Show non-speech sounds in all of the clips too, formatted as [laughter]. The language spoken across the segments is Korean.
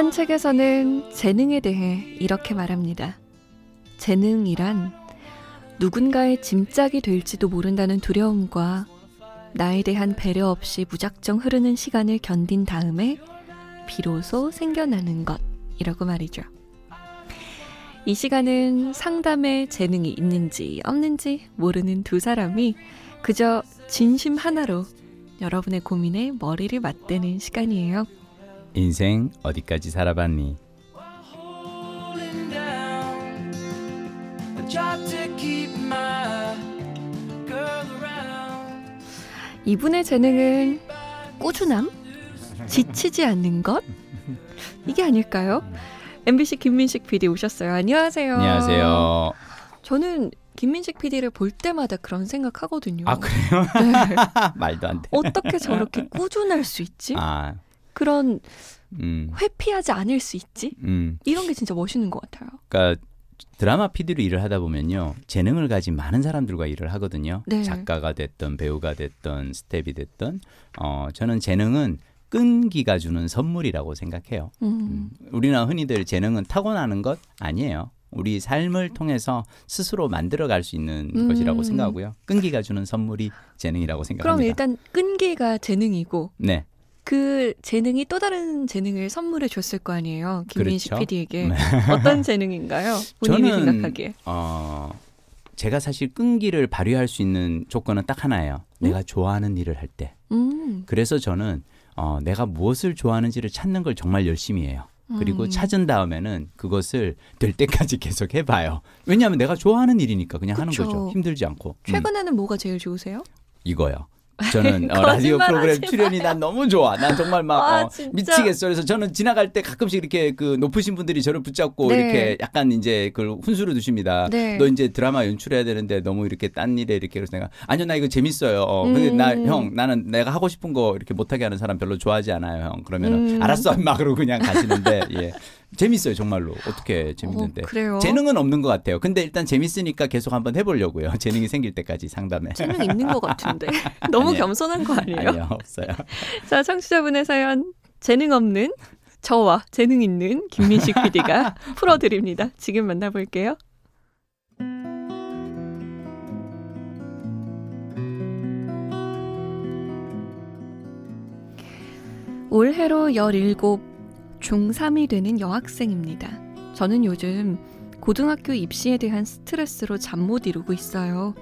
한 책에서는 재능에 대해 이렇게 말합니다. 재능이란 누군가의 짐짝이 될지도 모른다는 두려움과 나에 대한 배려 없이 무작정 흐르는 시간을 견딘 다음에 비로소 생겨나는 것이라고 말이죠. 이 시간은 상담에 재능이 있는지 없는지 모르는 두 사람이 그저 진심 하나로 여러분의 고민에 머리를 맞대는 시간이에요. 인생 어디까지 살아봤니? 이분의 재능은 꾸준함? 지치지 않는 것? 이게 아닐까요? MBC 김민식 PD 오셨어요. 안녕하세요. 안녕하세요. 저는 김민식 PD를 볼 때마다 그런 생각하거든요. 아 그래요? 네. [laughs] 말도 안 돼. 어떻게 저렇게 꾸준할 수 있지? 아, 그런 음, 회피하지 않을 수 있지? 음. 이런 게 진짜 멋있는 것 같아요. 그러니까 드라마 PD로 일을 하다 보면요, 재능을 가진 많은 사람들과 일을 하거든요. 네. 작가가 됐던 배우가 됐던 스텝이 됐던, 어 저는 재능은 끈기가 주는 선물이라고 생각해요. 음. 음, 우리는 흔히들 재능은 타고나는 것 아니에요. 우리 삶을 통해서 스스로 만들어갈 수 있는 음. 것이라고 생각하고요. 끈기가 주는 선물이 재능이라고 그럼 생각합니다. 일단 끈기가 재능이고 네, 그 재능이 또 다른 재능을 선물해 줬을 거 아니에요. 김민식 그렇죠. PD에게 네. 어떤 재능인가요? 본인이 저는 생각하기에. 어, 제가 사실 끈기를 발휘할 수 있는 조건은 딱 하나예요. 내가 좋아하는 일을 할 때. 음. 그래서 저는 어, 내가 무엇을 좋아하는지를 찾는 걸 정말 열심히 해요. 그리고 음. 찾은 다음에는 그것을 될 때까지 [laughs] 계속 해봐요. 왜냐하면 내가 좋아하는 일이니까 그냥 하는 그쵸. 거죠. 힘들지 않고. 음, 최근에는 뭐가 제일 좋으세요? 이거요. 저는 [laughs] 어, 라디오 프로그램 출연이 난 너무 좋아. 난 정말 막 아, 어? 미치겠어. 그래서 저는 지나갈 때 가끔씩 이렇게 그 높으신 분들이 저를 붙잡고 네. 이렇게 약간 이제 그 훈수를 두십니다. 네. 너 이제 드라마 연출해야 되는데 너무 이렇게 딴 일에 이렇게 그래서 내가 아니요 나 이거 재밌어요. 어, 근데 음. 나형 나는 내가 하고 싶은 거 이렇게 못하게 하는 사람 별로 좋아하지 않아요 형. 그러면은 음. 알았어 [laughs] 막 그러고 그냥 가시는데 예 재밌어요 정말로 어떻게 재밌는데 어? 재능은 없는 것 같아요. 근데 일단 재밌으니까 계속 한번 해보려고요. [laughs] 재능이 생길 때까지 상담에. 재능 있는 것 같은데 [laughs] 너무 아니에요. 겸손한 거 아니에요? 아니요 없어요. [laughs] 자, 청취자분의 사연 재능 없는 저와 재능 있는 김민식 PD가 풀어드립니다. 지금 만나볼게요. 올해로 17, 중3이 되는 여학생입니다. 저는 요즘 고등학교 입시에 대한 스트레스로 잠 못 이루고 있어요.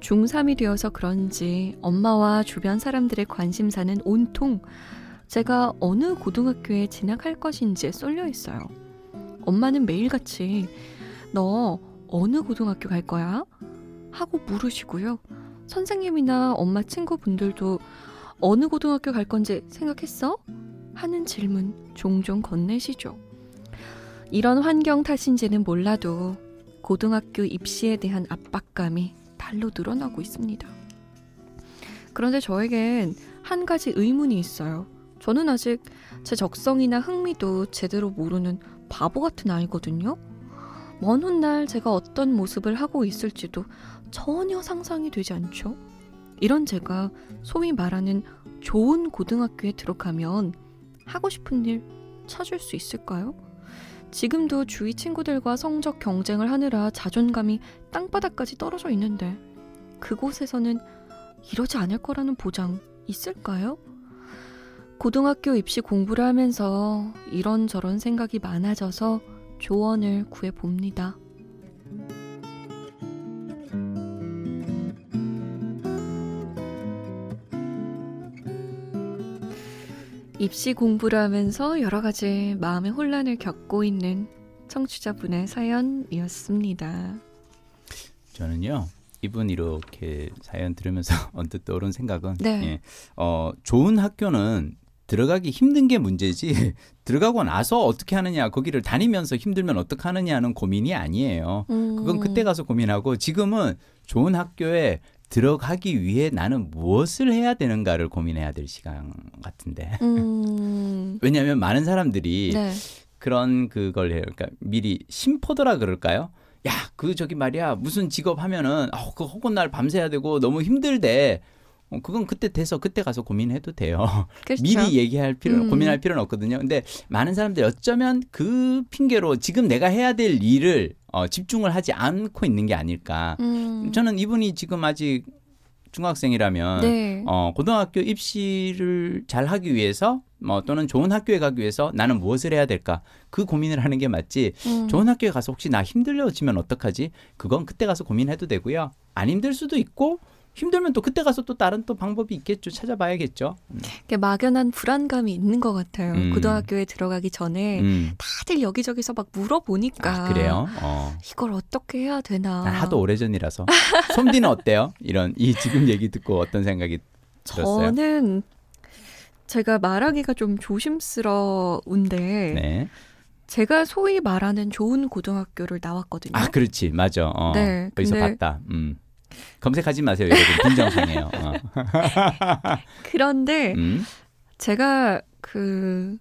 중3이 되어서 그런지 엄마와 주변 사람들의 관심사는 온통 제가 어느 고등학교에 진학할 것인지에 쏠려 있어요. 엄마는 매일같이 너 어느 고등학교 갈 거야? 하고 물으시고요. 선생님이나 엄마 친구분들도 어느 고등학교 갈 건지 생각했어? 하는 질문 종종 건네시죠. 이런 환경 탓인지는 몰라도 고등학교 입시에 대한 압박감이 달로 늘어나고 있습니다. 그런데 저에겐 한 가지 의문이 있어요. 저는 아직 제 적성이나 흥미도 제대로 모르는 바보 같은 아이거든요. 먼 훗날 제가 어떤 모습을 하고 있을지도 전혀 상상이 되지 않죠. 이런 제가 소위 말하는 좋은 고등학교에 들어가면 하고 싶은 일 찾을 수 있을까요? 지금도 주위 친구들과 성적 경쟁을 하느라 자존감이 땅바닥까지 떨어져 있는데 그곳에서는 이러지 않을 거라는 보장 있을까요? 고등학교 입시 공부를 하면서 이런저런 생각이 많아져서 조언을 구해봅니다. 입시 공부를 하면서 여러 가지 마음의 혼란을 겪고 있는 청취자분의 사연이었습니다. 저는요 이분 이렇게 사연 들으면서 [laughs] 언뜻 떠오른 생각은 네. 예, 어, 좋은 학교는 들어가기 힘든 게 문제지 [laughs] 들어가고 나서 어떻게 하느냐 거기를 다니면서 힘들면 어떻게 하느냐는 고민이 아니에요. 그건 그때 가서 고민하고 지금은 좋은 학교에 들어가기 위해 나는 무엇을 해야 되는가를 고민해야 될 시간 같은데. 음, [laughs] 왜냐하면 많은 사람들이 네. 그런 그걸 해요. 그러니까 미리 심포더라 그럴까요? 야, 그 저기 말이야 무슨 직업 하면은 어, 그 혹은 날 밤새야 되고 너무 힘들대. 어, 그건 그때 돼서 그때 가서 고민해도 돼요. [laughs] 그렇죠. 미리 얘기할 필요, 음. 고민할 필요는 없거든요. 근데 많은 사람들이 어쩌면 그 핑계로 지금 내가 해야 될 일을 어, 집중을 하지 않고 있는 게 아닐까. 음. 저는 이분이 지금 아직 중학생이라면 네. 어, 고등학교 입시를 잘 하기 위해서 뭐 또는 좋은 학교에 가기 위해서 나는 무엇을 해야 될까 그 고민을 하는 게 맞지 음. 좋은 학교에 가서 혹시 나 힘들어지면 어떡하지 그건 그때 가서 고민해도 되고요 안 힘들 수도 있고 힘들면 또 그때 가서 또 다른 또 방법이 있겠죠 찾아봐야겠죠 음. 막연한 불안감이 있는 것 같아요. 음. 고등학교에 들어가기 전에 음. 다들 여기저기서 막 물어보니까 아 그래요 어. 이걸 어떻게 해야 되나. 난 하도 오래전이라서 [laughs] 솜디는 어때요 이런 이 지금 얘기 듣고 어떤 생각이 들었어요 저는 제가 말하기가 좀 조심스러운데 네. 제가 소위 말하는 좋은 고등학교를 나왔거든요. 아 그렇지 맞아 어. 네, 거기서 봤다 음. 검색하지 마세요 여러분 빈정상해요 어. [laughs] 그런데 음. 제가 그,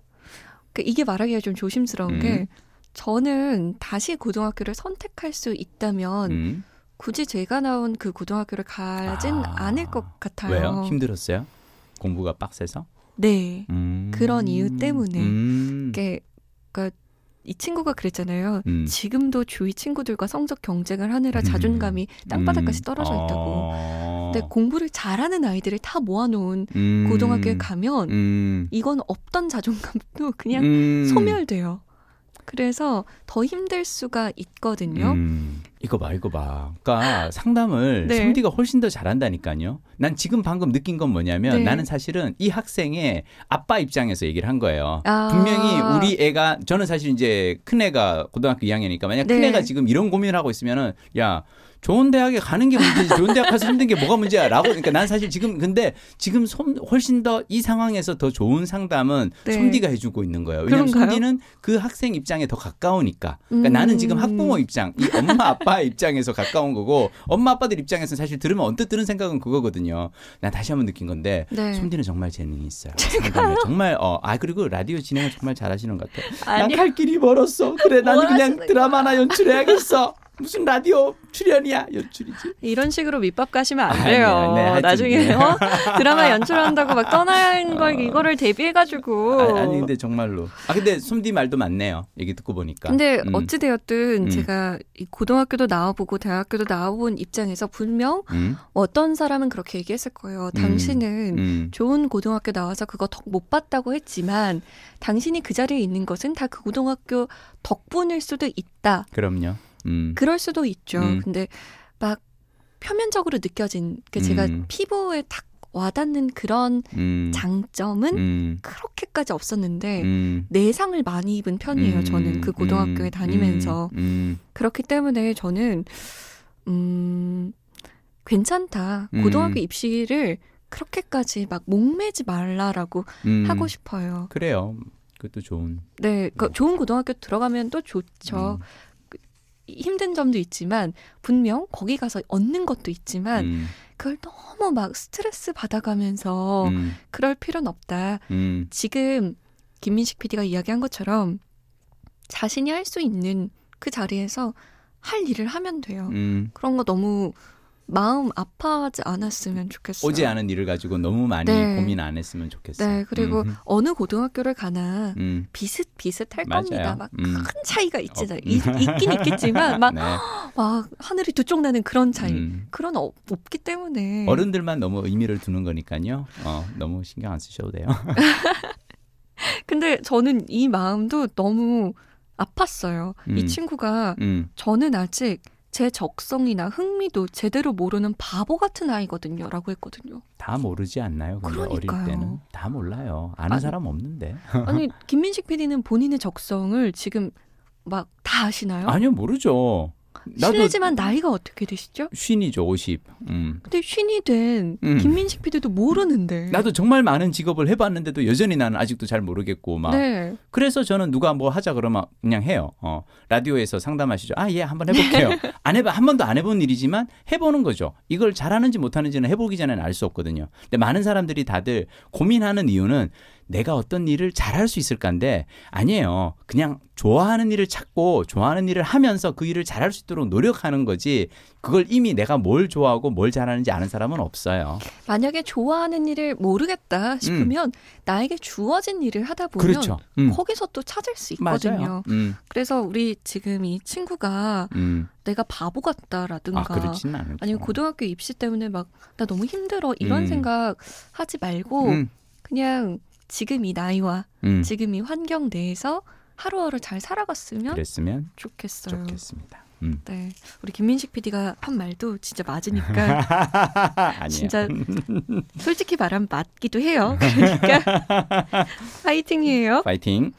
그 이게 말하기가 좀 조심스러운 음. 게 저는 다시 고등학교를 선택할 수 있다면 음. 굳이 제가 나온 그 고등학교를 가진 아. 않을 것 같아요. 왜요? 힘들었어요? 공부가 빡세서? 네. 음. 그런 이유 때문에. 음. 그러니까 이 친구가 그랬잖아요. 음. 지금도 주위 친구들과 성적 경쟁을 하느라 음. 자존감이 땅바닥까지 음. 떨어져 있다고. 어. 근데 공부를 잘하는 아이들을 다 모아놓은 음. 고등학교에 가면 음. 이건 없던 자존감도 [laughs] 그냥 음. 소멸돼요. 그래서 더 힘들 수가 있거든요. 음. 이거 봐, 이거 봐. 그러니까 상담을 네. 성디가 훨씬 더 잘한다니까요. 난 지금 방금 느낀 건 뭐냐면 네. 나는 사실은 이 학생의 아빠 입장에서 얘기를 한 거예요. 아. 분명히 우리 애가 저는 사실 이제 큰 애가 고등학교 2학년이니까 만약 큰 네. 애가 지금 이런 고민을 하고 있으면은 야 좋은 대학에 가는 게 문제지 좋은 대학 가서 힘든 게 뭐가 문제야 라고 그러니까 난 사실 지금 근데 지금 솜, 훨씬 더 이 상황에서 더 좋은 상담은 네. 솜디가 해주고 있는 거예요. 왜냐하면 그런가요? 솜디는 그 학생 입장에 더 가까우니까. 그러니까 음. 나는 지금 학부모 입장, 이 엄마 아빠 입장에서 가까운 거고 엄마 아빠들 입장에서는 사실 들으면 언뜻 들은 생각은 그거거든요. 난 다시 한번 느낀 건데 네. 솜디는 정말 재능이 있어요. 상담에 정말 어 아 그리고 라디오 진행을 정말 잘하시는 것. 아니, 난갈 길이 멀었어. 그래 나는 뭘 그냥 드라마나 연출해야겠어. 무슨 라디오 출연이야 연출이지. 이런 식으로 밑밥 가시면 안 아니, 돼요. 네, 하여튼, 나중에 네. 어? [laughs] 드라마 연출한다고 막 떠나는 걸 이거를 대비해가지고. 아니, 아니 근데 정말로. 아 근데 솜디 말도 맞네요. 얘기 듣고 보니까. 근데 음, 어찌 되었든 음. 제가 이 고등학교도 나와보고 대학교도 나와본 입장에서 분명 음, 어떤 사람은 그렇게 얘기했을 거예요. 당신은 음, 좋은 고등학교 나와서 그거 덕 못 봤다고 했지만 당신이 그 자리에 있는 것은 다 그 고등학교 덕분일 수도 있다. 그럼요. 음, 그럴 수도 있죠. 음. 근데 막 표면적으로 느껴진 그 제가 음. 피부에 탁 와닿는 그런 음, 장점은 음, 그렇게까지 없었는데 음, 내상을 많이 입은 편이에요. 음, 저는 그 고등학교에 음, 다니면서 그렇기 때문에 저는 음 괜찮다. 음. 고등학교 입시를 그렇게까지 막 목매지 말라라고 음. 하고 싶어요. 그래요. 그것도 좋은. 네, 그 좋은 고등학교 들어가면 또 좋죠. 음, 힘든 점도 있지만 분명 거기 가서 얻는 것도 있지만 음, 그걸 너무 막 스트레스 받아가면서 음, 그럴 필요는 없다. 음, 지금 김민식 PD가 이야기한 것처럼 자신이 할 수 있는 그 자리에서 할 일을 하면 돼요. 음. 그런 거 너무 마음 아파하지 않았으면 좋겠어요. 오지 않은 일을 가지고 너무 많이 네. 고민 안 했으면 좋겠어요. 네, 그리고 음, 어느 고등학교를 가나 음. 비슷비슷할 맞아요. 겁니다. 막큰 음. 차이가 있지, 어. 있, 있긴 있겠지만 막, [laughs] 네. 막 하늘이 두 쪽 나는 그런 차이. 음. 그런 어, 없기 때문에 어른들만 너무 의미를 두는 거니까요. 어, 너무 신경 안 쓰셔도 돼요. [laughs] 근데 저는 이 마음도 너무 아팠어요. 이 음. 친구가 음. 저는 아직 제 적성이나 흥미도 제대로 모르는 바보 같은 아이거든요. 라고 했거든요. 다 모르지 않나요? 근데 어릴 그러니까요. 때는 다 몰라요. 아는 아니, 사람 없는데. [laughs] 아니, 김민식 PD는 본인의 적성을 지금 막 다 아시나요? 아니요, 모르죠. 실례지만 나이가 어떻게 되시죠? 쉰이죠, 50. 음. 근데 쉰이 된 음. 김민식 PD도 모르는데. 나도 정말 많은 직업을 해봤는데도 여전히 나는 아직도 잘 모르겠고 막 네. 그래서 저는 누가 뭐 하자 그러면 그냥 해요. 어 라디오에서 상담하시죠. 아 예 한번 해볼게요. [laughs] 안 해봐 한 번도 안 해본 일이지만 해보는 거죠. 이걸 잘하는지 못하는지는 해보기 전에는 알 수 없거든요. 근데 많은 사람들이 다들 고민하는 이유는 내가 어떤 일을 잘할 수 있을까인데 아니에요. 그냥 좋아하는 일을 찾고 좋아하는 일을 하면서 그 일을 잘할 수 있도록 노력하는 거지. 그걸 이미 내가 뭘 좋아하고 뭘 잘하는지 아는 사람은 없어요. 만약에 좋아하는 일을 모르겠다 싶으면 음. 나에게 주어진 일을 하다 보면 그렇죠. 음. 거기서 또 찾을 수 있거든요. 음. 그래서 우리 지금 이 친구가 음. 내가 바보 같다라든가 아, 니면 고등학교 입시 때문에 막 나 너무 힘들어 이런 음. 생각 하지 말고 음. 그냥 지금 이 나이와 음. 지금 이 환경 내에서 하루하루 잘 살아갔으면 그랬으면 좋겠어요. 좋겠습니다. 음. 네, 우리 김민식 PD가 한 말도 진짜 맞으니까 [laughs] 진짜 [laughs] 솔직히 말하면 맞기도 해요. 그러니까 [laughs] 파이팅이에요. 파이팅.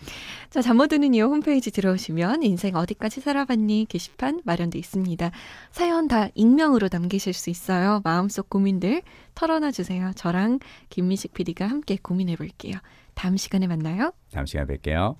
자, 잠모드는요, 홈페이지 들어오시면 인생 어디까지 살아봤니 게시판 마련돼 있습니다. 사연 다 익명으로 남기실 수 있어요. 마음속 고민들 털어놔 주세요. 저랑 김미식 PD가 함께 고민해 볼게요. 다음 시간에 만나요. 다음 시간에 뵐게요.